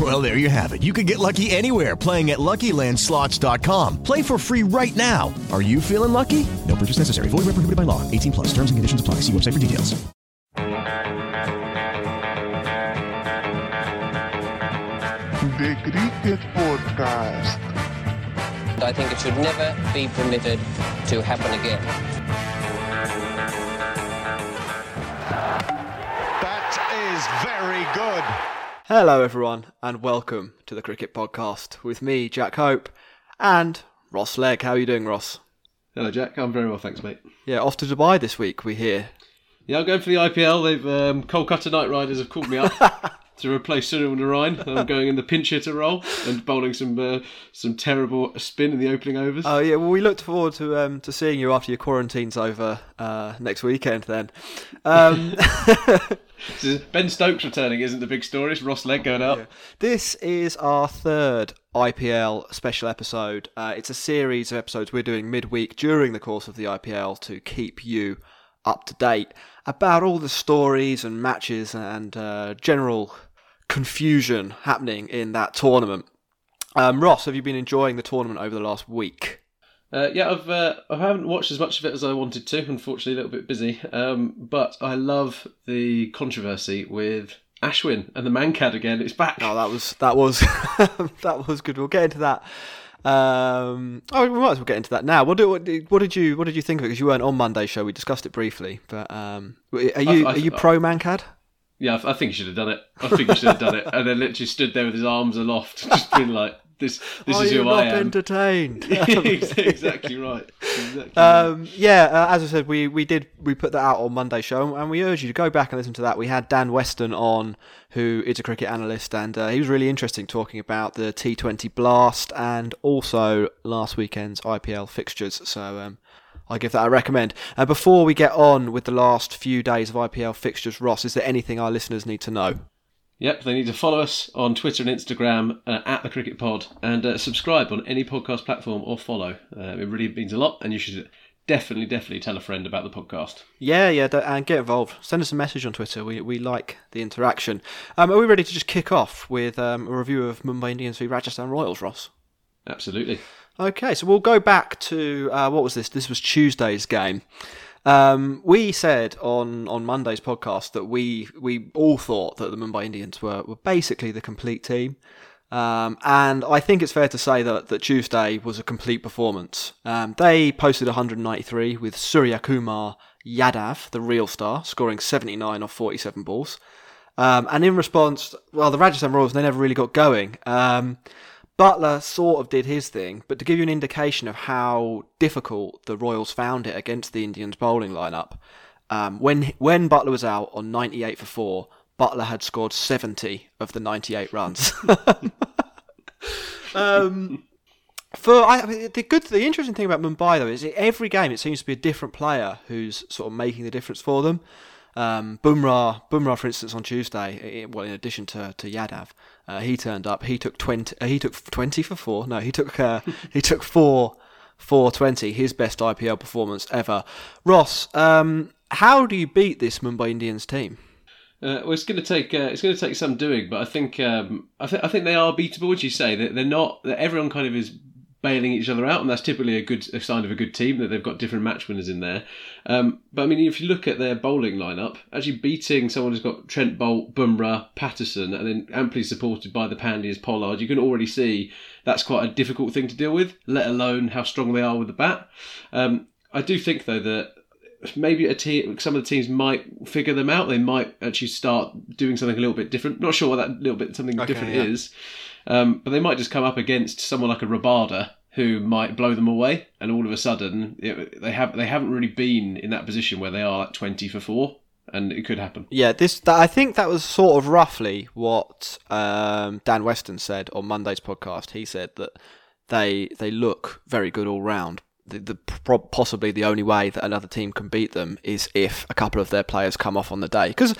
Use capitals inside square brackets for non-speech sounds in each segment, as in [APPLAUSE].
Well, there you have it. You can get lucky anywhere playing at LuckyLandSlots.com. Play for free right now. Are you feeling lucky? No purchase necessary. Void where prohibited by law. 18 plus. Terms and conditions apply. See website for details. The Cricket Podcast. I think it should never be permitted to happen again. That is very good. Hello, everyone, and welcome to the Cricket Podcast with me, Jack Hope, and Ross Legg. How are you doing, Ross? Hello, Jack. I'm very well, thanks, mate. Yeah, off to Dubai this week, we hear. Yeah, I'm going for the IPL. They've um, Kolkata Knight Riders have called me up [LAUGHS] to replace Sunil Narine. I'm going in the pinch hitter role and bowling some uh, some terrible spin in the opening overs. Oh yeah, well we looked forward to um, to seeing you after your quarantine's over uh, next weekend. Then, um... [LAUGHS] Ben Stokes returning isn't the big story. It's Ross Legg going up. Yeah. This is our third IPL special episode. Uh, it's a series of episodes we're doing midweek during the course of the IPL to keep you up to date about all the stories and matches and uh, general confusion happening in that tournament. Um, Ross, have you been enjoying the tournament over the last week? Uh, yeah, I've uh, I haven't watched as much of it as I wanted to. Unfortunately, a little bit busy. Um, but I love the controversy with Ashwin and the Mankad again. It's back. Oh, that was that was [LAUGHS] that was good. We'll get into that. Um, oh, we might as well get into that now. What did what did, what did you what did you think of it? Because you weren't on Monday's show. We discussed it briefly. But um, are you I- I- are you pro Mankad? Yeah, I I think he should have done it. I think he should have done it, and then literally stood there with his arms aloft, just being like, "This, this Are is who I am." entertained? [LAUGHS] exactly right. Exactly Um, yeah, uh, as I said, we, we did we put that out on Monday show, and we urge you to go back and listen to that. We had Dan Weston on, who is a cricket analyst, and uh, he was really interesting talking about the T20 Blast and also last weekend's IPL fixtures. So um, I give that a recommend. Uh, before we get on with the last few days of IPL fixtures, Ross, is there anything our listeners need to know? Yep, they need to follow us on Twitter and Instagram uh, at the Cricket Pod and uh, subscribe on any podcast platform or follow. Uh, it really means a lot, and you should definitely, definitely tell a friend about the podcast. Yeah, yeah, and get involved. Send us a message on Twitter. We we like the interaction. Um, are we ready to just kick off with um, a review of Mumbai Indians v Rajasthan Royals, Ross? Absolutely. Okay, so we'll go back to uh, what was this? This was Tuesday's game. Um, we said on, on Monday's podcast that we we all thought that the Mumbai Indians were, were basically the complete team. Um, and I think it's fair to say that, that Tuesday was a complete performance. Um, they posted 193 with Surya Kumar Yadav, the real star, scoring 79 off 47 balls. Um, and in response, well, the Rajasthan Royals, they never really got going. Um, Buttler sort of did his thing, but to give you an indication of how difficult the Royals found it against the Indians' bowling lineup, um, when when Buttler was out on 98 for four, Buttler had scored 70 of the 98 runs. [LAUGHS] um, for I, the good, the interesting thing about Mumbai though is every game it seems to be a different player who's sort of making the difference for them. Um, Bumrah, Bumrah, for instance, on Tuesday, i- well, in addition to, to Yadav, uh, he turned up. He took twenty. Uh, he took twenty for four. No, he took uh, he took four 420, his best IPL performance ever. Ross, um, how do you beat this Mumbai Indians team? Uh, well, it's going to take uh, it's going to take some doing, but I think um, I think I think they are beatable. Would you say, they're, they're not. That everyone kind of is bailing each other out, and that's typically a good a sign of a good team that they've got different match winners in there. Um, but I mean, if you look at their bowling lineup, actually beating someone who's got Trent Boult, Bumrah, Pattinson, and then amply supported by the Pandyas Pollard, you can already see that's quite a difficult thing to deal with. Let alone how strong they are with the bat. Um, I do think though that maybe a team, some of the teams might figure them out. They might actually start doing something a little bit different. Not sure what that little bit something okay, different yeah. is, um, but they might just come up against someone like a Rabada who might blow them away, and all of a sudden it, they have they haven't really been in that position where they are like twenty for four. And it could happen. Yeah, this. That, I think that was sort of roughly what um, Dan Weston said on Monday's podcast. He said that they they look very good all round, the, the possibly the only way that another team can beat them is if a couple of their players come off on the day. Because,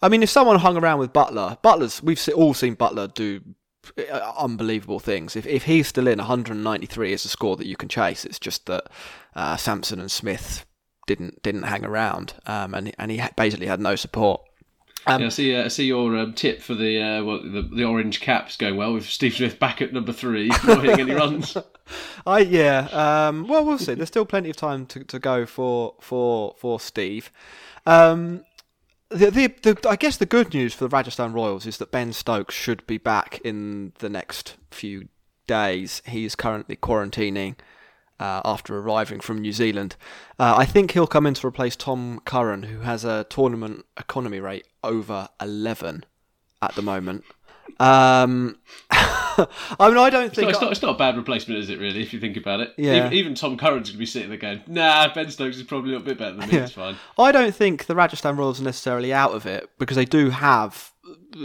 I mean, if someone hung around with Buttler, Buttler's we've all seen Buttler do unbelievable things. If if he's still in, 193 is a score that you can chase. It's just that uh, Samson and Smith didn't didn't hang around, um, and and he basically had no support. Um, yeah, I see. Uh, I see your um, tip for the, uh, well, the the orange caps going well with Steve Smith back at number three, [LAUGHS] not hitting any runs. [LAUGHS] I yeah. Um, well, we'll see. There's still plenty of time to, to go for for for Steve. Um, the, the, the, I guess the good news for the Rajasthan Royals is that Ben Stokes should be back in the next few days. He is currently quarantining uh, after arriving from New Zealand. Uh, I think he'll come in to replace Tom Curran, who has a tournament economy rate over 11 at the moment. Um, [LAUGHS] I mean, I don't think it's not, it's not, it's not, a bad replacement, is it? Really, if you think about it. Yeah. Even, even Tom Curran's going to be sitting there going, "Nah, Ben Stokes is probably a little bit better than me. [LAUGHS] Yeah. It's fine." I don't think the Rajasthan Royals are necessarily out of it because they do have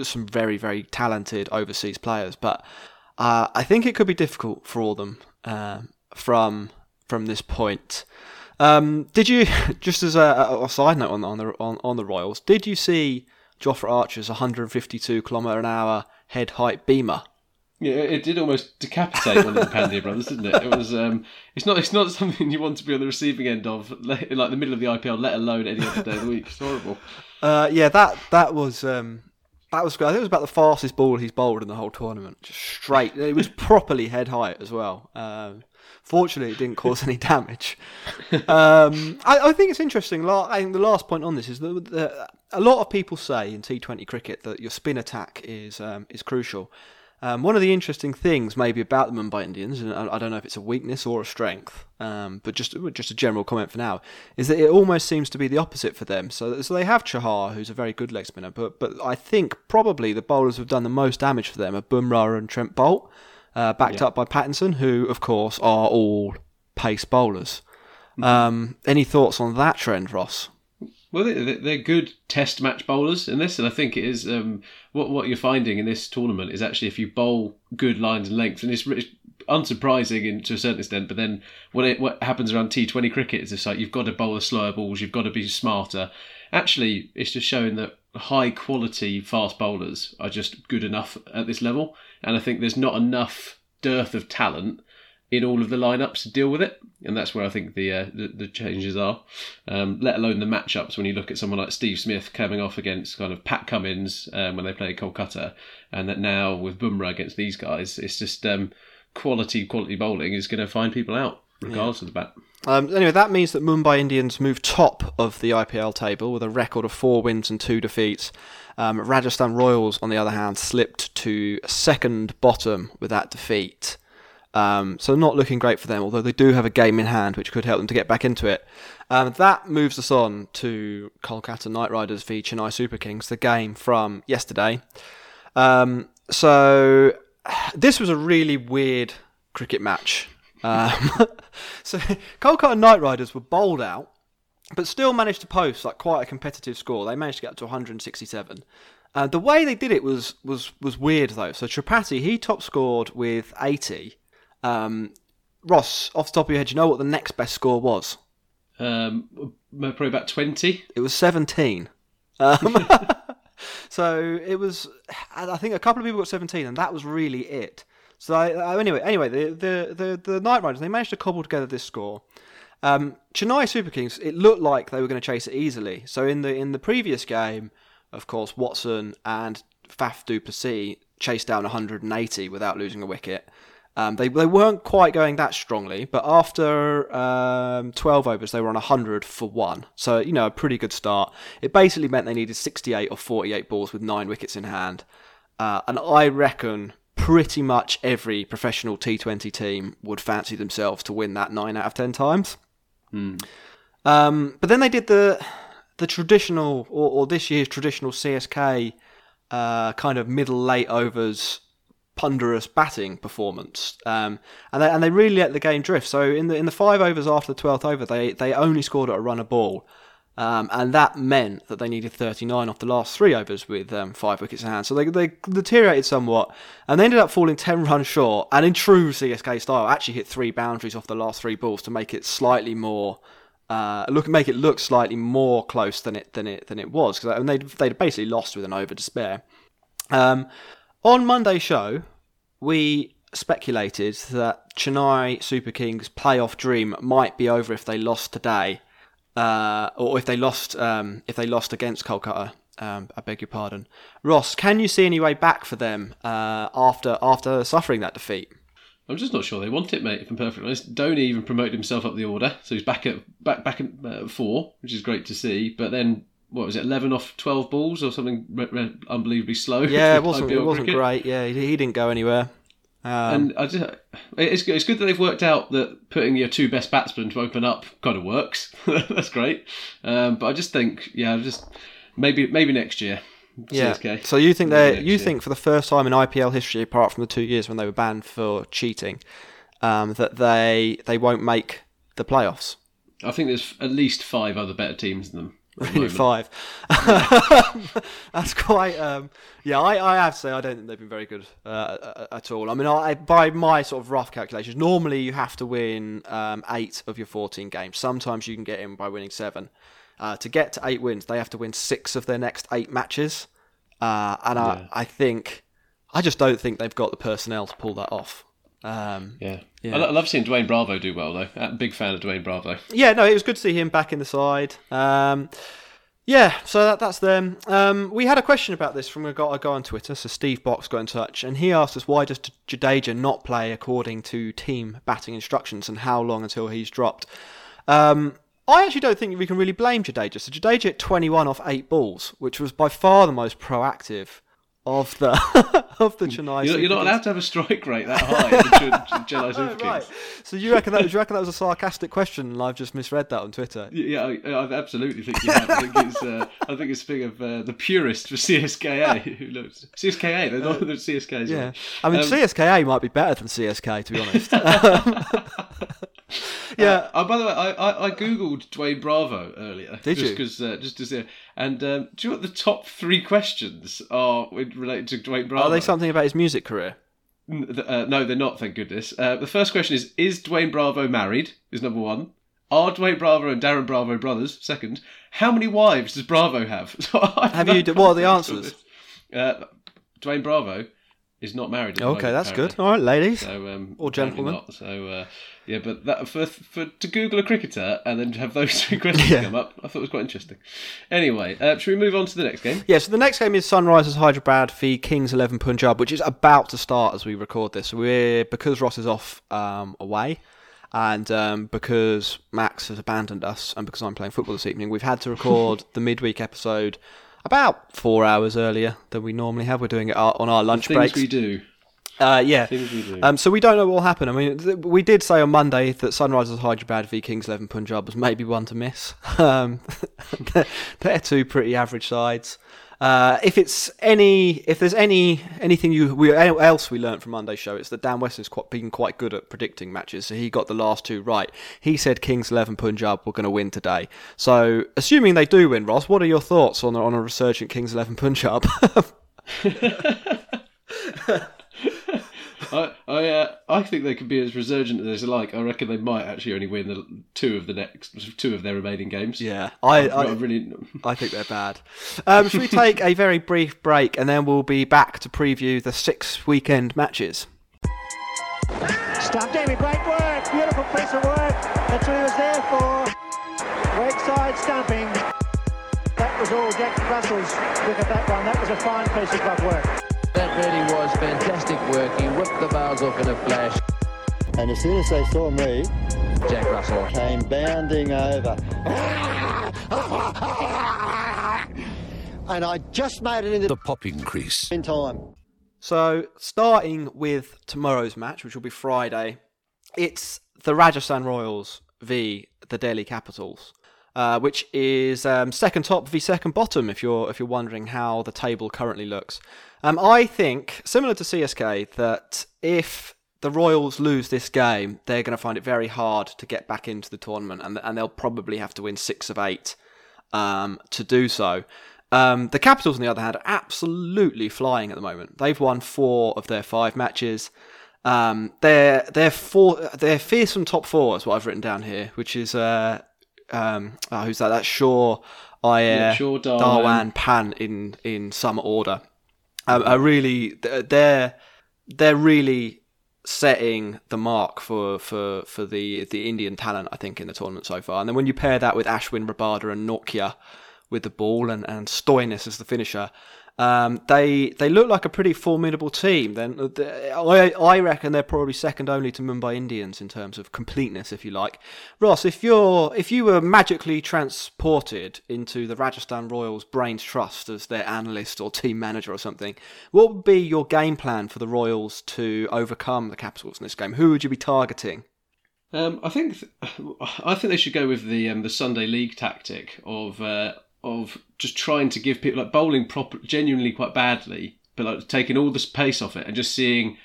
some very, very talented overseas players, but uh, I think it could be difficult for all of them. Um, from from this point. Um, did you [LAUGHS] just as a, a, side note on on the on, on the Royals? Did you see Jofra Archer's 152 kilometre an hour head height beamer? Yeah, it did almost decapitate one of the Pandya [LAUGHS] brothers, didn't it? It was. Um, it's not. It's not something you want to be on the receiving end of, like the middle of the IPL, let alone any other day of the week. It's horrible. [LAUGHS] Uh, yeah, that that was. Um, that was. I think it was about the fastest ball he's bowled in the whole tournament. Just straight. It was properly head height as well. Um, Fortunately, it didn't cause any damage. [LAUGHS] Um, I, I, think it's interesting. I think the last point on this is that, that a lot of people say in T20 cricket that your spin attack is um, is crucial. Um, one of the interesting things, maybe about the Mumbai Indians, and I don't know if it's a weakness or a strength, um, but just just a general comment for now, is that it almost seems to be the opposite for them. So, so they have Chahar, who's a very good leg spinner, but but I think probably the bowlers who've done the most damage for them are Bumrah and Trent Boult, uh, backed yeah. up by Pattinson, who, of course, are all pace bowlers. Mm-hmm. Um, any thoughts on that trend, Ross? Well, they're good test match bowlers in this, and I think it is um, what what you're finding in this tournament is actually if you bowl good lines and lengths, and it's, it's unsurprising in, to a certain extent. But then what it, what happens around T20 cricket is it's like you've got to bowl the slower balls, you've got to be smarter. Actually, it's just showing that high quality fast bowlers are just good enough at this level, and I think there's not enough dearth of talent in all of the lineups to deal with it, and that's where I think the uh, the, the, changes are. Um, let alone the matchups when you look at someone like Steve Smith coming off against kind of Pat Cummins um, when they play Kolkata, and that now with Bumrah against these guys, it's just um, quality quality bowling is going to find people out regardless yeah. of the bat. Um, anyway, that means that Mumbai Indians move top of the IPL table with a record of four wins and two defeats. Um, Rajasthan Royals, on the other hand, slipped to second bottom with that defeat. Um, so not looking great for them, although they do have a game in hand which could help them to get back into it. Um, that moves us on to Kolkata Knight Riders v Chennai Super Kings, the game from yesterday. Um, so this was a really weird cricket match. Um, [LAUGHS] so Kolkata Knight Riders were bowled out, but still managed to post like quite a competitive score. They managed to get up to 167. Uh, the way they did it was was was weird though. So Tripathi he top scored with 80. Um, Ross, off the top of your head, do you know what the next best score was? Um, probably about 20. It was 17. Um, [LAUGHS] so it was, I think a couple of people got 17, and that was really it. So uh, anyway, anyway, the, the the the Knight Riders they managed to cobble together this score. Um, Chennai Super Kings, it looked like they were going to chase it easily. So in the in the previous game, of course, Watson and Faf du Plessis chased down 180 without losing a wicket. Um, they they weren't quite going that strongly, but after um, 12 overs, they were on 100 for one. So you know, a pretty good start. It basically meant they needed 68 or 48 balls with nine wickets in hand, uh, and I reckon pretty much every professional T20 team would fancy themselves to win that nine out of ten times. Hmm. Um, but then they did the the traditional, or, or this year's traditional CSK uh, kind of middle late overs ponderous batting performance, um, and they and they really let the game drift. So in the in the five overs after the twelfth over, they they only scored at a run a ball, um, and that meant that they needed 39 off the last three overs with um, five wickets in hand. So they, they deteriorated somewhat, and they ended up falling 10 [LAUGHS] runs short. And in true CSK style, actually hit three boundaries off the last three balls to make it slightly more. Uh, look, make it look slightly more close than it than it than it was because they they'd basically lost with an over to spare. Um, on Monday's show, we speculated that Chennai Super Kings' playoff dream might be over if they lost today, uh, or if they lost um, if they lost against Kolkata. Um, I beg your pardon, Ross. Can you see any way back for them uh, after after suffering that defeat? I'm just not sure they want it, mate. If I'm perfectly honest, Dhoni even promoted himself up the order, so he's back at back back at uh, four, which is great to see. But then what was it, eleven off twelve balls or something re- re- unbelievably slow? [LAUGHS] Yeah, it wasn't. It wasn't cricket. great. Yeah, he, he, didn't go anywhere. Um, and I just, it's it's good that they've worked out that putting your two best batsmen to open up kind of works. [LAUGHS] That's great. Um, but I just think, yeah, just maybe maybe next year. Yeah. CSK. So you think they you year. think for the first time in IPL history, apart from the two years when they were banned for cheating, um, that they they won't make the playoffs? I think there's at least five other better teams than them. Really, five. [LAUGHS] That's quite. Um, yeah, I, I have to say I don't think they've been very good uh, at all. I mean, I, by my sort of rough calculations, normally you have to win um, eight of your fourteen games. Sometimes you can get in by winning seven. Uh, to get to eight wins, they have to win six of their next eight matches, uh, and yeah. I, I think I just don't think they've got the personnel to pull that off. Um, yeah. yeah. I love seeing Dwayne Bravo do well, though. I'm a big fan of Dwayne Bravo. Yeah, no, it was good to see him back in the side. Um, yeah, so that, that's them. Um, we had a question about this from a guy, a guy on Twitter, so Steve Box got in touch, and he asked us why does Jadeja not play according to team batting instructions and how long until he's dropped. Um, I actually don't think we can really blame Jadeja. So Jadeja at 21 off eight balls, which was by far the most proactive of the [LAUGHS] of the Chennai. You're, you're not allowed to have a strike rate that high in Chennai [LAUGHS] Super Kings. Right. So you reckon that? Do you reckon that was a sarcastic question, and I've just misread that on Twitter? Yeah, I, I absolutely think you have. I think it's uh, [LAUGHS] I think it's a thing of uh, the purist for CSKA who looks CSKA. They're not the CSKA. Yeah, I mean um, CSKA might be better than CSK to be honest. Yeah. Uh, oh, by the way, I, I, I, googled Dwayne Bravo earlier. Did just you? Cause, uh, just to see. And um, do you know what the top three questions are related to Dwayne Bravo? Are they something about his music career? Uh, no, they're not. Thank goodness. Uh, the first question is: Is Dwayne Bravo married? Is number one. Are Dwayne Bravo and Darren Bravo brothers? Second. How many wives does Bravo have? [LAUGHS] So have you? what are the answers? Uh, Dwayne Bravo is not married. okay, moment, that's apparently. good. All right, ladies so, um, or gentlemen. Not. So uh, yeah, but that for, for to Google a cricketer and then have those [LAUGHS] three questions yeah. come up, I thought it was quite interesting. Anyway, uh, should we move on to the next game? Yeah, so the next game is Sunrisers Hyderabad v Kings Eleven Punjab, which is about to start as we record this. We're because Ross is off um, away. And um, because Max has abandoned us, and because I'm playing football this evening, we've had to record [LAUGHS] the midweek episode about four hours earlier than we normally have. We're doing it on our lunch the breaks. we do. Uh, yeah. Um, so we don't know what will happen. I mean, th- we did say on Monday that Sunrisers Hyderabad v Kings Eleven Punjab was maybe one to miss. [LAUGHS] Um, [LAUGHS] they're two pretty average sides. Uh, if it's any, if there's any anything you we, else we learned from Monday's show, it's that Dan Weston's quite been quite good at predicting matches. So he got the last two right. He said Kings Eleven Punjab were going to win today. So assuming they do win, Ross, what are your thoughts on on a resurgent Kings Eleven Punjab? [LAUGHS] I I, uh, I think they could be as resurgent as they like. I reckon they might actually only win the two of the next two of their remaining games. Yeah, I I, I really [LAUGHS] I think they're bad. Um, should we [LAUGHS] take a very brief break and then we'll be back to preview the six weekend matches? Stumped him, great work, beautiful piece of work. That's what he was there for. Weak side stumping. That was all Jack Russell's look at that one. That was a fine piece of glove work. That birdie was fantastic work. He whipped the bars off in a flash. And as soon as they saw me, Jack Russell came bounding over. and I just made it into the popping crease in time. So, starting with tomorrow's match, which will be Friday, it's the Rajasthan Royals v the Delhi Capitals, uh, which is um, second top v second bottom. If you're if you're wondering how the table currently looks, um, I think similar to CSK that if the Royals lose this game, they're going to find it very hard to get back into the tournament, and and they'll probably have to win six of eight um, to do so. Um, the Capitals, on the other hand, are absolutely flying at the moment. They've won four of their five matches. Um, they're they're four they're fearsome top four is what I've written down here, which is uh, um, oh, who's that? That's Shaw, Iyer, Yeah, Shaw, Dhawan. Dhawan, Pan in in some order. Um, are really they're they're really setting the mark for, for, for the the Indian talent, I think, in the tournament so far. And then when you pair that with Ashwin, Rabada, and Nortje with the ball, and and Stoinis as the finisher, um, they they look like a pretty formidable team. Then I I reckon they're probably second only to Mumbai Indians in terms of completeness, if you like. Ross, if you're if you were magically transported into the Rajasthan Royals Brains Trust as their analyst or team manager or something, what would be your game plan for the Royals to overcome the Capitals in this game? Who would you be targeting? Um, I think th- [SIGHS] I think they should go with the um, the Sunday League tactic of uh, of just trying to give people like bowling proper, genuinely quite badly, but like taking all the pace off it and just seeing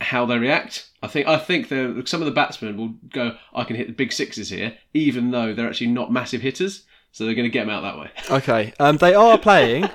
how they react. I think I think the, some of the batsmen will go, I can hit the big sixes here, even though they're actually not massive hitters. So they're going to get them out that way. [LAUGHS] Okay, um, they are playing.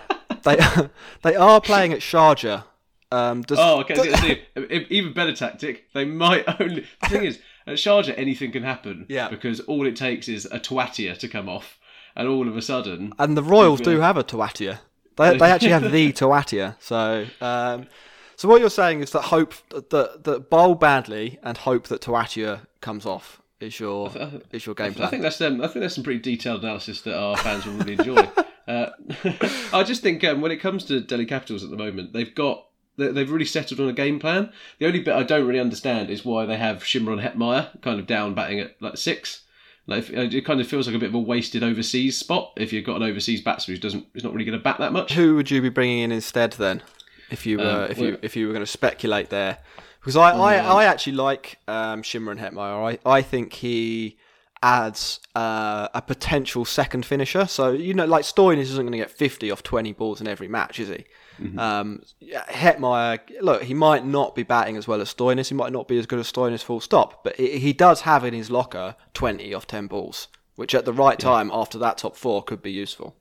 they [LAUGHS] they are playing at Sharjah. Um, does, oh, okay. Does, see, [LAUGHS] even better tactic. They might only. The thing is, at Sharjah, anything can happen. Yeah. Because all it takes is a Tewatia to come off and all of a sudden. And the Royals do have a Tewatia. They, they actually have the [LAUGHS] Tewatia. So, um, so what you're saying is that hope that that bowl badly and hope that Tewatia comes off is your is your game plan. I think that's um, I think that's some pretty detailed analysis that our fans will really enjoy. [LAUGHS] uh, [LAUGHS] I just think um, when it comes to Delhi Capitals at the moment, they've got they've really settled on a game plan. The only bit I don't really understand is why they have Shimron Hetmyer kind of down batting at like six. Like it kind of feels like a bit of a wasted overseas spot if you've got an overseas batsman who doesn't is not really going to bat that much. Who would you be bringing in instead then, if you were um, if you if you were going to speculate there? Because I, I, I actually like um, and Hetmyer. I I think he adds uh, a potential second finisher. So you know, like Stoinis isn't going to get fifty off twenty balls in every match, is he? Mm-hmm. Um, Hetmyer, look, he might not be batting as well as Stoinis. He might not be as good as Stoinis, full stop. But he, he does have in his locker 20 off 10 balls, which at the right time yeah. after that top four could be useful.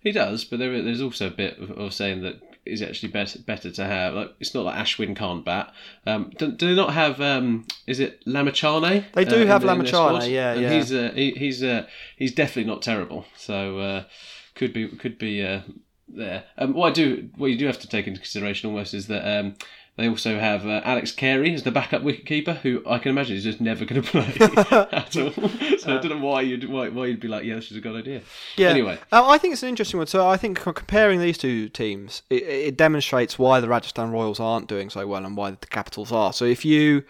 He does, but there, there's also a bit of, saying that is actually better better to have. Like it's not like Ashwin can't bat. Um, do, do, they not have? Um, is it Lamichhane? They do uh, have Lamichhane. Yeah, and yeah. He's uh, he, he's uh, he's definitely not terrible. So uh, could be could be uh, there. Um, what I do, what you do have to take into consideration almost is that um, they also have uh, Alex Carey as the backup wicketkeeper, who I can imagine is just never going [LAUGHS] to play [LAUGHS] at all. So I don't know why you'd why, why you'd be like, yeah, this is a good idea. Yeah. Anyway, uh, I think it's an interesting one. So I think comparing these two teams, it, it demonstrates why the Rajasthan Royals aren't doing so well and why the Capitals are. So if you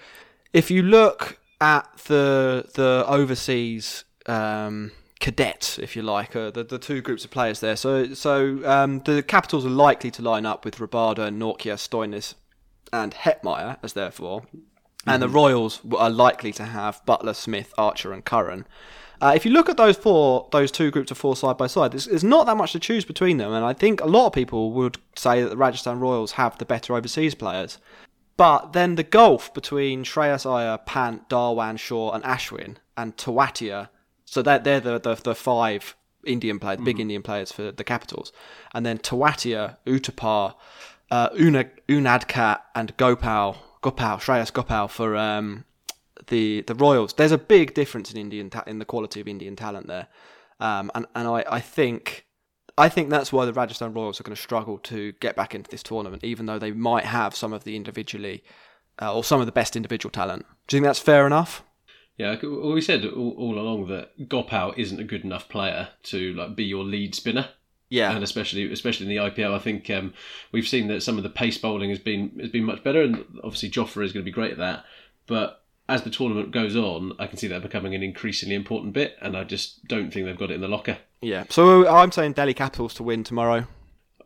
if you look at the the overseas. Um, cadets, if you like, uh, the, the two groups of players there. So so um, the Capitals are likely to line up with Rabada, Nortje, Stoinis, and Hetmyer as their four. Mm-hmm. And the mm-hmm. Royals are likely to have Buttler, Smith, Archer, and Curran. Uh, if you look at those four, those two groups of four side by side, there's, there's, not that much to choose between them. And I think a lot of people would say that the Rajasthan Royals have the better overseas players. But then the gulf between Shreyas Iyer, Pant, Dhawan, Shaw, and Ashwin, and Tewatia so they're, they're the, the, the five Indian players, mm. big Indian players for the Capitals. And then Tewatia, Uthappa, uh, Una, Unadkat, and Gopal, Gopal, Shreyas Gopal for um, the the Royals. There's a big difference in Indian ta- in the quality of Indian talent there, um, and and I, I think I think that's why the Rajasthan Royals are going to struggle to get back into this tournament, even though they might have some of the individually uh, or some of the best individual talent. Do you think that's fair enough? Yeah, well, we said all, all along that Gopal isn't a good enough player to like be your lead spinner. Yeah, and especially especially in the IPL, I think um, we've seen that some of the pace bowling has been has been much better, and obviously Jofra is going to be great at that. But as the tournament goes on, I can see that becoming an increasingly important bit, and I just don't think they've got it in the locker. Yeah, so I'm saying Delhi Capitals to win tomorrow.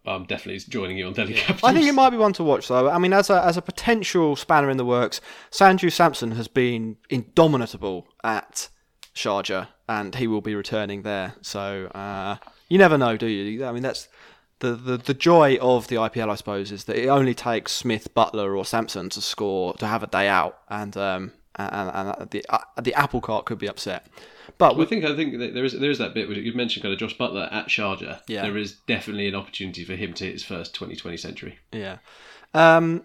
I'm definitely joining you on Delhi Capitals. I think it might be one to watch, though. I mean, as a as a potential spanner in the works, Sanju Samson has been indomitable at Sharjah, and he will be returning there. So uh, you never know, do you? I mean, that's the, the the joy of the IPL, I suppose, is that it only takes Smith, Buttler, or Samson to score to have a day out, and um, and, and the uh, the apple cart could be upset. But well, I think I think there is there is that bit where you mentioned kind of Josh Buttler at Sharjah. Yeah. there is definitely an opportunity for him to hit his first 2020 century. Yeah. Um,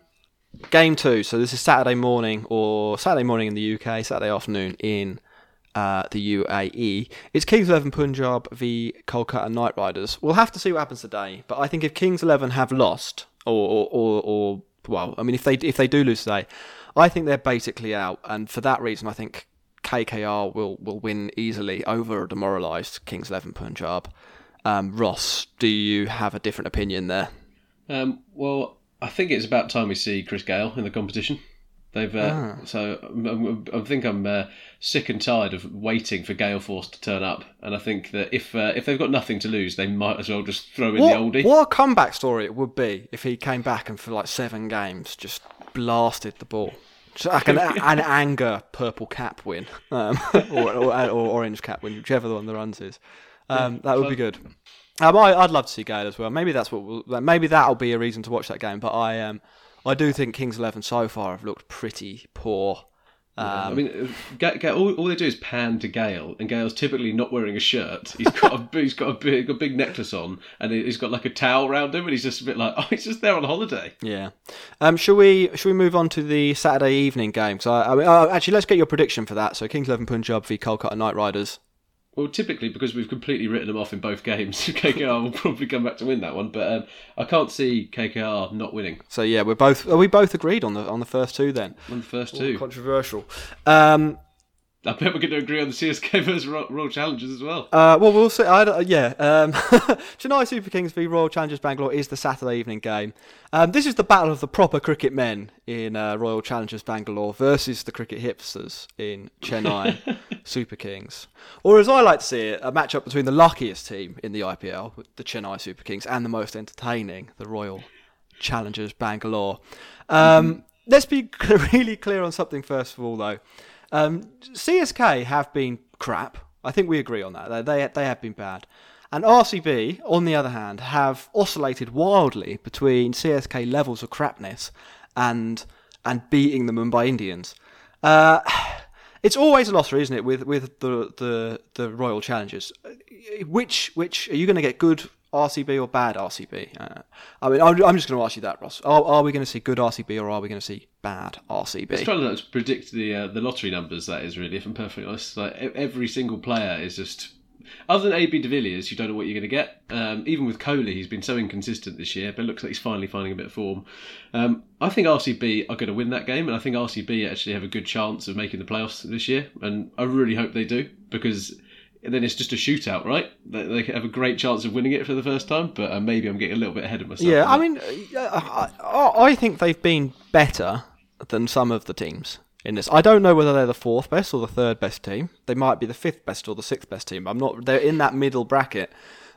game two. So this is Saturday morning or Saturday morning in the UK, Saturday afternoon in uh, the UAE. It's Kings Eleven Punjab v Kolkata Knight Riders. We'll have to see what happens today. But I think if Kings Eleven have lost, or or, or, or well, I mean, if they if they do lose today, I think they're basically out. And for that reason, I think KKR will, will win easily over a demoralised Kings Eleven Punjab. Um, Ross, do you have a different opinion there? Um, well, I think it's about time we see Chris Gayle in the competition. They've uh, ah. so I'm, i think I'm uh, sick and tired of waiting for Gale Force to turn up, and I think that if uh, if they've got nothing to lose, they might as well just throw in what, the oldie. What a comeback story it would be if he came back and for like seven games just blasted the ball. Like an, [LAUGHS] an anger purple cap win, um, [LAUGHS] or, or, or, orange cap win, whichever the one the runs is. Um, yeah, that would be good. Um, I, would love to see Gayle as well. Maybe that's what. We'll, maybe that'll be a reason to watch that game. But I, um, I do think Kings Eleven so far have looked pretty poor. Um, I mean, Ga- all, all, they do is pan to Gayle, and Gayle's typically not wearing a shirt. He's got a [LAUGHS] he's got a big a big necklace on, and he's got like a towel around him, and he's just a bit like, [LAUGHS] oh, he's just there on holiday. Yeah. Um, shall we shall we move on to the Saturday evening game? So, I, I mean, uh, actually, let's get your prediction for that. So, Kings Eleven Punjab v Kolkata Knight Riders. Well, typically because we've completely written them off in both [LAUGHS] games, [LAUGHS] KKR will probably come back to win that one. But um, I can't see KKR not winning. So yeah, we're both are we both agreed on the on the first two then? On the first two, Ooh, controversial. Um, I bet we're going to agree on the CSK [LAUGHS] versus Royal Challengers as well. Uh, well, we'll see. I, uh, yeah, um, [LAUGHS] Chennai Super Kings v Royal Challengers Bangalore is the Saturday evening game. Um, this is the battle of the proper cricket men in uh, Royal Challengers Bangalore versus the cricket hipsters in Chennai [LAUGHS] Super Kings. Or as I like to see it, a matchup between the luckiest team in the IPL, the Chennai Super Kings, and the most entertaining, the Royal Challengers Bangalore. Um, mm-hmm. Let's be really clear on something first of all, though. Um, CSK have been crap. I think we agree on that. They, they, they have been bad. And RCB, on the other hand, have oscillated wildly between CSK levels of crapness and and beating the Mumbai Indians. Uh, [SIGHS] it's always a lottery, isn't it, with with the the, the Royal Challengers? Which which are you going to get good RCB or bad RCB? Uh, I mean, I'm, I'm just going to ask you that, Ross. Are, are we going to see good RCB or are we going to see bad RCB? It's trying to predict the uh, the lottery numbers. That is really, if I'm perfectly honest, like every single player is just. Other than AB de Villiers, you don't know what you're going to get. Um, even with Kohli, he's been so inconsistent this year, but it looks like he's finally finding a bit of form. Um, I think RCB are going to win that game, and I think RCB actually have a good chance of making the playoffs this year, and I really hope they do because then it's just a shootout, right? They, have a great chance of winning it for the first time, but uh, maybe I'm getting a little bit ahead of myself. Yeah, I mean, I, I think they've been better than some of the teams in this. I don't know whether they're the fourth best or the third best team. They might be the fifth best or the sixth best team. I'm not. They're in that middle bracket,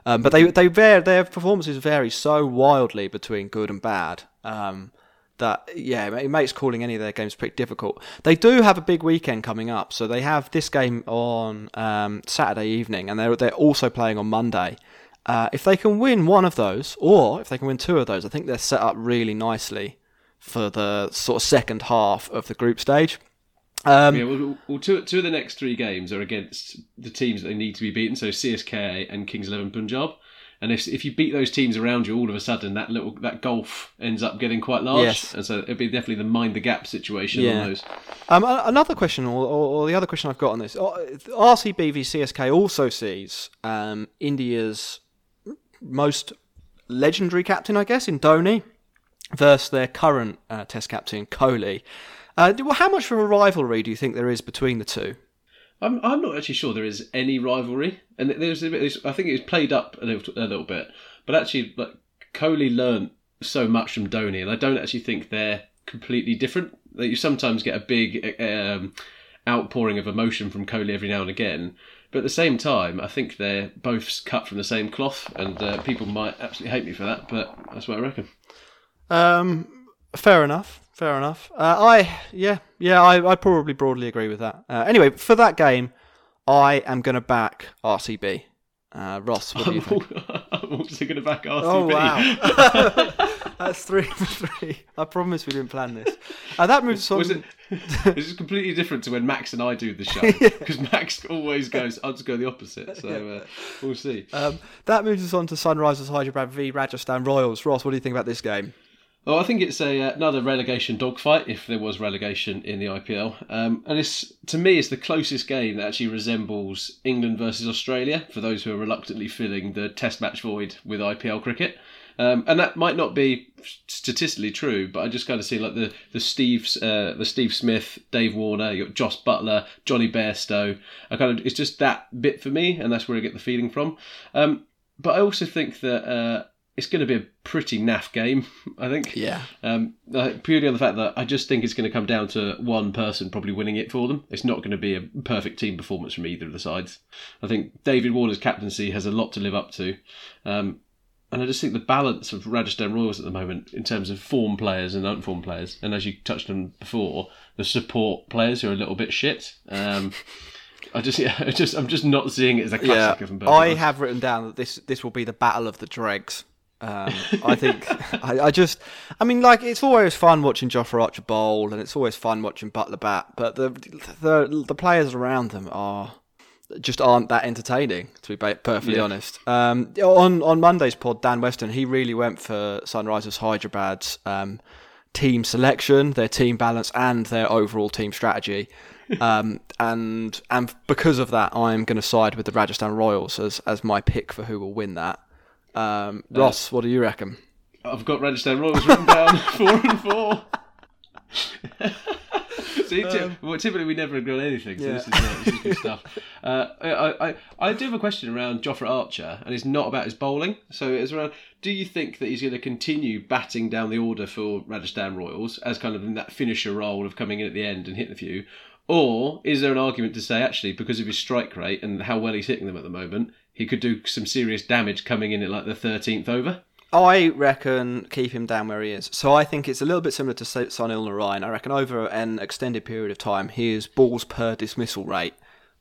um, but they they vary, Their performances vary so wildly between good and bad. Um, that yeah, it makes calling any of their games pretty difficult. They do have a big weekend coming up, so they have this game on um, Saturday evening, and they're they're also playing on Monday. Uh, if they can win one of those, or if they can win two of those, I think they're set up really nicely for the sort of second half of the group stage. Um, yeah, well, well, two, two of the next three games are against the teams that they need to be beaten, so CSK and Kings Eleven Punjab. And if if you beat those teams around you, all of a sudden that little that gulf ends up getting quite large. Yes. And so it'd be definitely the mind the gap situation yeah. on those. Um, another question, or, or, the other question I've got on this, RCB v CSK also sees um, India's most legendary captain, I guess, in Dhoni, versus their current uh, Test captain Kohli. Uh, well, how much of a rivalry do you think there is between the two? I'm I'm not actually sure there is any rivalry, and there's, I think it's played up a little, a little bit, but actually, like Kohli learned so much from Dhoni, and I don't actually think they're completely different. That you sometimes get a big um, outpouring of emotion from Kohli every now and again, but at the same time, I think they're both cut from the same cloth, and uh, people might absolutely hate me for that, but that's what I reckon. Um, fair enough. Fair enough. Uh, I yeah yeah I I probably broadly agree with that. Uh, anyway, for that game, I am going to back RCB. Uh, Ross, what do you think? [LAUGHS] I'm also going to back RCB. Oh wow, [LAUGHS] [LAUGHS] that's three for three. I promise we didn't plan this. Uh, that moves on. Was it? This is completely different to when Max and I do the show because yeah. Max always goes. I'll just go the opposite. So uh, we'll see. Um, that moves us on to Sunrisers Hyderabad v Rajasthan Royals. Ross, what do you think about this game? Oh, I think it's a uh, another relegation dogfight if there was relegation in the IPL, um, and it's to me it's the closest game that actually resembles England versus Australia for those who are reluctantly filling the Test match void with IPL cricket. Um, and that might not be statistically true, but I just kind of see like the the Steve uh, the Steve Smith, Dave Warner, you got Jos Buttler, Jonny Bairstow. I kind of it's just that bit for me, and that's where I get the feeling from. Um, but I also think that. Uh, it's going to be a pretty naff game, [LAUGHS] I think. Yeah. Um, purely on the fact that I just think it's going to come down to one person probably winning it for them. It's not going to be a perfect team performance from either of the sides. I think David Warner's captaincy has a lot to live up to. Um, and I just think the balance of Rajasthan Royals at the moment, in terms of form players and unformed players, and as you touched on before, the support players who are a little bit shit. Um, [LAUGHS] I just, yeah, I just, I'm just not seeing it as a classic. Yeah, I have written down that this, this will be the battle of the dregs. Um, I think [LAUGHS] I, I, just, I mean, like it's always fun watching Jofra Archer bowl, and it's always fun watching Buttler bat, but the the the players around them are just aren't that entertaining, to be perfectly yeah. honest. Um, on on Monday's pod, Dan Weston he really went for Sunrisers Hyderabad's um, team selection, their team balance, and their overall team strategy. um, and and because of that, I'm going to side with the Rajasthan Royals as as my pick for who will win that. Um, uh, Ross, what do you reckon? I've got Rajasthan Royals written down [LAUGHS] four and four. [LAUGHS] See, um, well, typically we never agree on anything, so yeah. this, is, uh, this is good stuff. [LAUGHS] Uh, I, I, I do have a question around Jofra Archer, and it's not about his bowling. So it's around: Do you think that he's going to continue batting down the order for Rajasthan Royals as kind of in that finisher role of coming in at the end and hitting a few, or is there an argument to say actually because of his strike rate and how well he's hitting them at the moment, he could do some serious damage coming in at like the 13th over. I reckon keep him down where he is. So I think it's a little bit similar to Sunil Narine. I reckon over an extended period of time, his balls per dismissal rate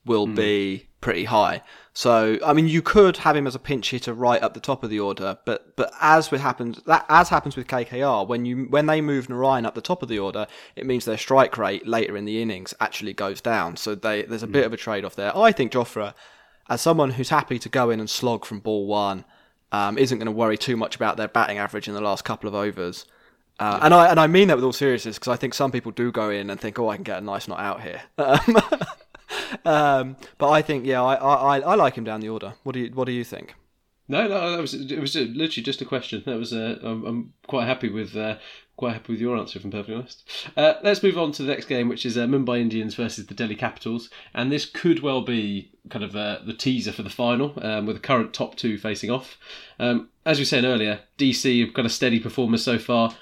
will mm. be pretty high. So I mean, you could have him as a pinch hitter right up the top of the order, but but as with happens that as happens with KKR, when you when they move Narine up the top of the order, it means their strike rate later in the innings actually goes down. So they, there's a mm. bit of a trade off there. I think Jofra as someone who's happy to go in and slog from ball one, um, isn't going to worry too much about their batting average in the last couple of overs. Uh, and I and I mean that with all seriousness because I think some people do go in and think, oh, I can get a nice not out here. [LAUGHS] um, but I think, yeah, I, I I like him down the order. What do you What do you think? No, no, that was it was literally just a question. That was uh, I'm, I'm quite happy with uh, quite happy with your answer, if I'm perfectly honest. Uh, let's move on to the next game, which is uh, Mumbai Indians versus the Delhi Capitals, and this could well be kind of uh, the teaser for the final, um, with the current top two facing off. Um, as we said earlier, DC have got a steady performance so far.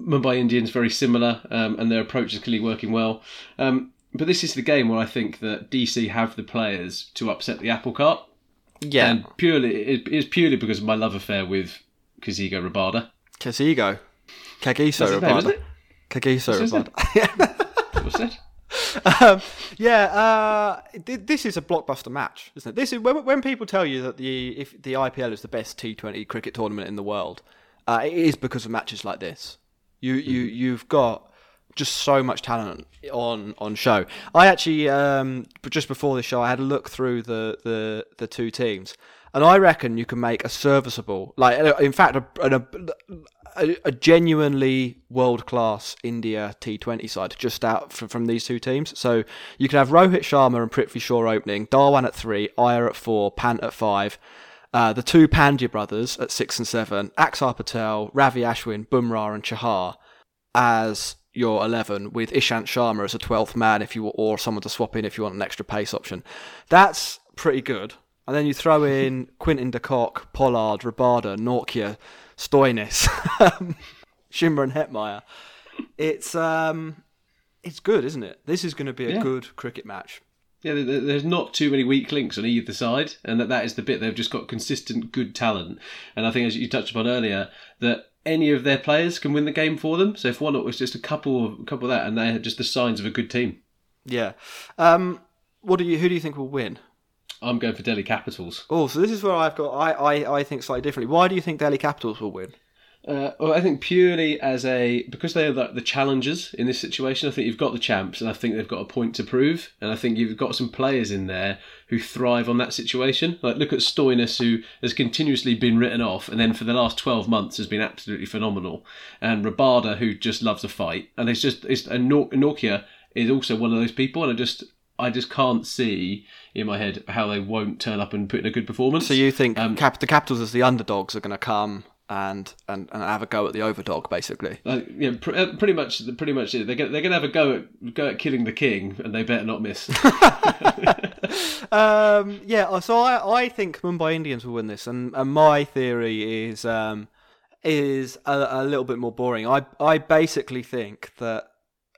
Mumbai Indians very similar, um, and their approach is clearly working well. Um, but this is the game where I think that DC have the players to upset the apple cart. Yeah. And purely it is purely because of my love affair with Kagiso Rabada. Kagiso. Kagiso Rabada. Kagiso Rabada. What's? [LAUGHS] Um, yeah, uh, this is a blockbuster match, isn't it? This is when, when, people tell you that the if the IPL is the best T20 cricket tournament in the world, uh, it is because of matches like this. You you mm-hmm. you've got just so much talent on on show. I actually um, just before the show, I had a look through the the the two teams, and I reckon you can make a serviceable, like in fact, a a, a, a genuinely world class India T20 side just out from, from these two teams. So you can have Rohit Sharma and Prithvi Shaw opening, Dhawan at three, Iyer at four, Pant at five. Uh, the two Pandya brothers at six and seven, Axar Patel, Ravi Ashwin, Bumrah, and Chahar as your eleven with Ishant Sharma as a twelfth man if you or someone to swap in if you want an extra pace option. That's pretty good. And then you throw in [LAUGHS] Quinton de Kock, Pollard, Rabada, Nortje, Stoinis, [LAUGHS] Schindler and Hetmyer. It's um, it's good, isn't it? This is going to be a Yeah. good cricket match. Yeah, there- there- there's not too many weak links on either side, and that, that is the bit they've just got consistent good talent. And I think, as you touched upon earlier, that any of their players can win the game for them. So if one it was just a couple of couple of that, and they had just the signs of a good team. Yeah. Um, what do you? Who do you think will win? I'm going for Delhi Capitals. Oh, so this is where I've got. I, I, I think slightly differently. Why do you think Delhi Capitals will win? Uh, well, I think purely as a because they are the, the challengers in this situation. I think you've got the champs, and I think they've got a point to prove. And I think you've got some players in there who thrive on that situation. Like look at Stoinis, who has continuously been written off, and then for the last twelve months has been absolutely phenomenal. And Rabada, who just loves a fight, and it's just it's and Nortje is also one of those people. And I just I just can't see in my head how they won't turn up and put in a good performance. So you think cap- the Capitals as the underdogs are going to come and, and, and have a go at the overdog, basically? Uh, yeah, pr- uh, pretty much, pretty much. It. They're gonna, they're gonna have a go at go at killing the king, and they better not miss. [LAUGHS] um, yeah, so I, I think Mumbai Indians will win this, and, and my theory is um, is a, a little bit more boring. I I basically think that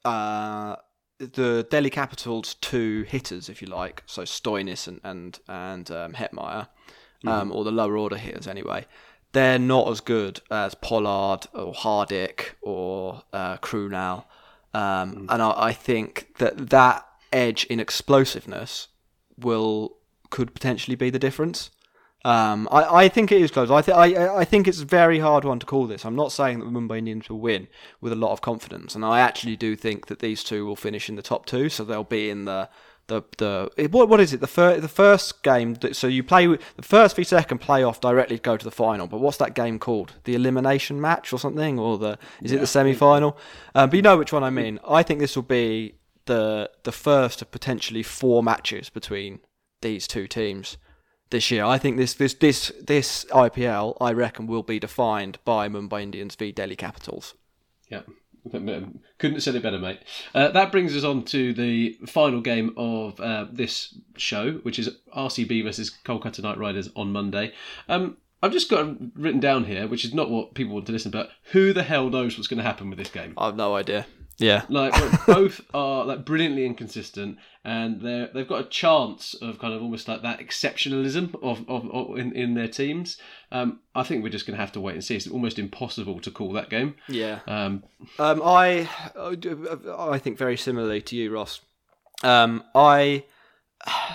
uh, the Delhi Capitals two hitters, if you like, so Stoinis and and and um, Hetmyer, um, Mhm. or the lower order hitters anyway. They're not as good as Pollard or Hardik or uh, Krunal, um, and I, I think that that edge in explosiveness will could potentially be the difference. Um, I, I think it is close. I, th- I I think it's a very hard one to call this. I'm not saying that the Mumbai Indians will win with a lot of confidence, and I actually do think that these two will finish in the top two, so they'll be in the the the what what is it the fir- the first game? that- So you play the first v second playoff directly to go to the final. But what's that game called? The elimination match or something, or the is it the semi final? Um, but you know which one I mean. I think this will be the the first of potentially four matches between these two teams this year. I think this this this this IPL, I reckon, will be defined by Mumbai Indians v Delhi Capitals. Yeah. Couldn't have said it better, mate. Uh, that brings us on to the final game of uh, this show, which is RCB versus Kolkata Knight Riders on Monday. Um, I've just got written down here, which is not what people want to listen but Who the hell knows what's going to happen with this game? I have no idea. Yeah. Like [LAUGHS] both are like brilliantly inconsistent, and they they've got a chance of kind of almost like that exceptionalism of, of, of in, in their teams. Um, I think we're just going to have to wait and see. It's almost impossible to call that game. Yeah. Um, Um, I I think very similarly to you, Ross. Um, I.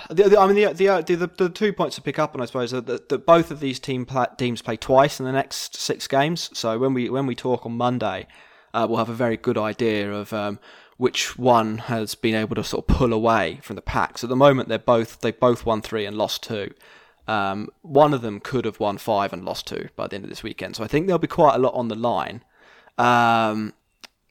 The, the, I mean, the, the the the two points to pick up on, I suppose, are that, that both of these team pla- teams play twice in the next six games. So when we when we talk on Monday, uh, we'll have a very good idea of um, which one has been able to sort of pull away from the pack. So at the moment, they're both they both won three and lost two. Um, one of them could have won five and lost two by the end of this weekend. So I think there'll be quite a lot on the line. Um,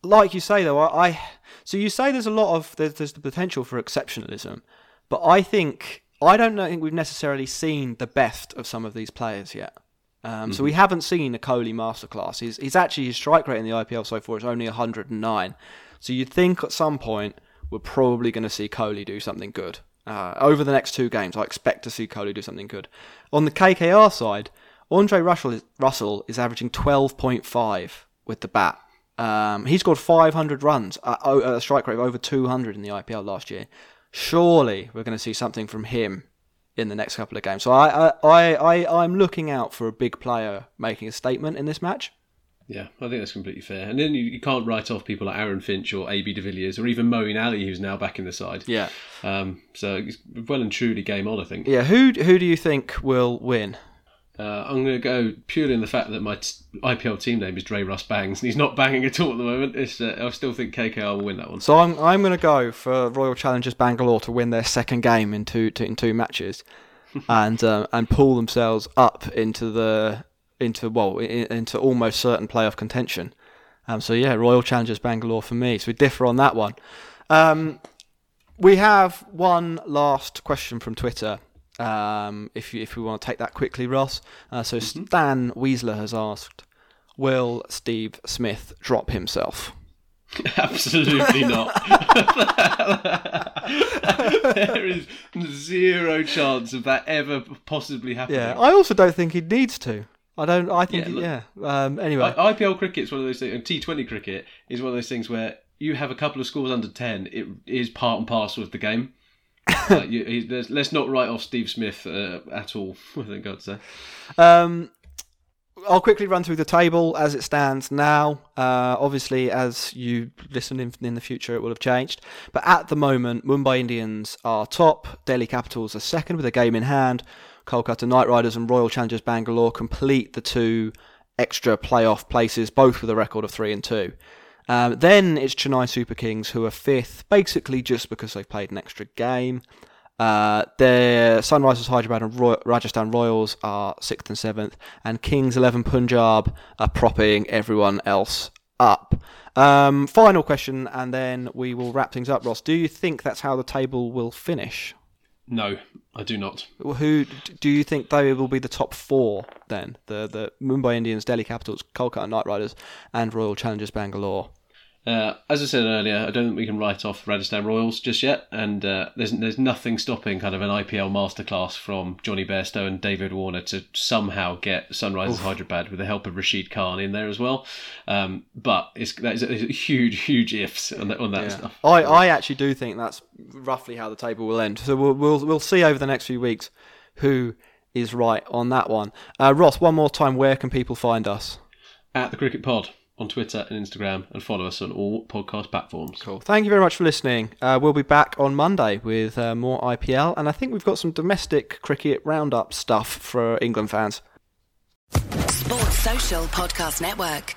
like you say though, I, I so you say there's a lot of there's, there's the potential for exceptionalism, but I think I don't know, think we've necessarily seen the best of some of these players yet. Um, So we haven't seen a Kohli masterclass. He's he's actually his strike rate in the IPL so far is only 109. So you'd think at some point we're probably going to see Kohli do something good. Uh, over the next two games, I expect to see Kohli do something good. On the KKR side, Andre Russell is, Russell is averaging 12.5 with the bat. Um, he scored 500 runs at at a strike rate of over 200 in the IPL last year. Surely we're going to see something from him in the next couple of games. So I, I, I, I, I'm looking out for a big player making a statement in this match. Yeah, I think that's completely fair. And then you, you can't write off people like Aaron Finch or AB de Villiers or even Moeen Ali, who's now back in the side. Yeah. Um, so it's well and truly game on, I think. Yeah, who who do you think will win? Uh, I'm going to go purely in the fact that my t- IPL team name is Dre Russ Bangs, and he's not banging at all at the moment. It's, uh, I still think KKR will win that one. So I'm I'm going to go for Royal Challengers Bangalore to win their second game in two, two in two matches, [LAUGHS] and uh, and pull themselves up into the into well i- into almost certain playoff contention. Um, so yeah, Royal Challengers Bangalore for me. So we differ on that one. Um, we have one last question from Twitter. Um, if you, if we want to take that quickly, Ross. Uh, so Stan Weasler has asked, "Will Steve Smith drop himself?" [LAUGHS] Absolutely not. [LAUGHS] there is zero chance of that ever possibly happening. Yeah, I also don't think he needs to. I don't. I think. Yeah, Yeah. Um, anyway, IPL cricket's one of those things, and T20 cricket is one of those things where you have a couple of scores under 10, it is part and parcel of the game. You, let's not write off Steve Smith uh, at all, [LAUGHS] I think God say. Um, I'll quickly run through the table as it stands now. Uh, obviously, as you listen in, in the future, it will have changed. But at the moment, Mumbai Indians are top. Delhi Capitals are second with a game in hand. Kolkata Knight Riders and Royal Challengers Bangalore complete the two extra playoff places, both with a record of three and two. Um, then it's Chennai Super Kings who are fifth, basically just because they've played an extra game. Uh, the Sunrisers Hyderabad and Roy- Rajasthan Royals are sixth and seventh, and Kings Eleven Punjab are propping everyone else up. Um, final question, and then we will wrap things up. Ross, do you think that's how the table will finish? No, I do not. Who do you think they will be the top four then? The the Mumbai Indians, Delhi Capitals, Kolkata Knight Riders, and Royal Challengers Bangalore. Uh, as I said earlier, I don't think we can write off Rajasthan Royals just yet, and uh, there's there's nothing stopping kind of an IPL masterclass from Jonny Bairstow and David Warner to somehow get Sunrisers Oof. Hyderabad with the help of Rashid Khan in there as well. Um, but it's that is a, it's a huge huge ifs on that on that Yeah. stuff. I, I actually do think that's roughly how the table will end. So we'll we'll, we'll see over the next few weeks who is right on that one. Uh, Ross, one more time, where can people find us? At the Cricket Pod on Twitter and Instagram, and follow us on all podcast platforms. Cool. Thank you very much for listening. Uh, we'll be back on Monday with uh, more IPL, and I think we've got some domestic cricket roundup stuff for England fans. Sports Social Podcast Network.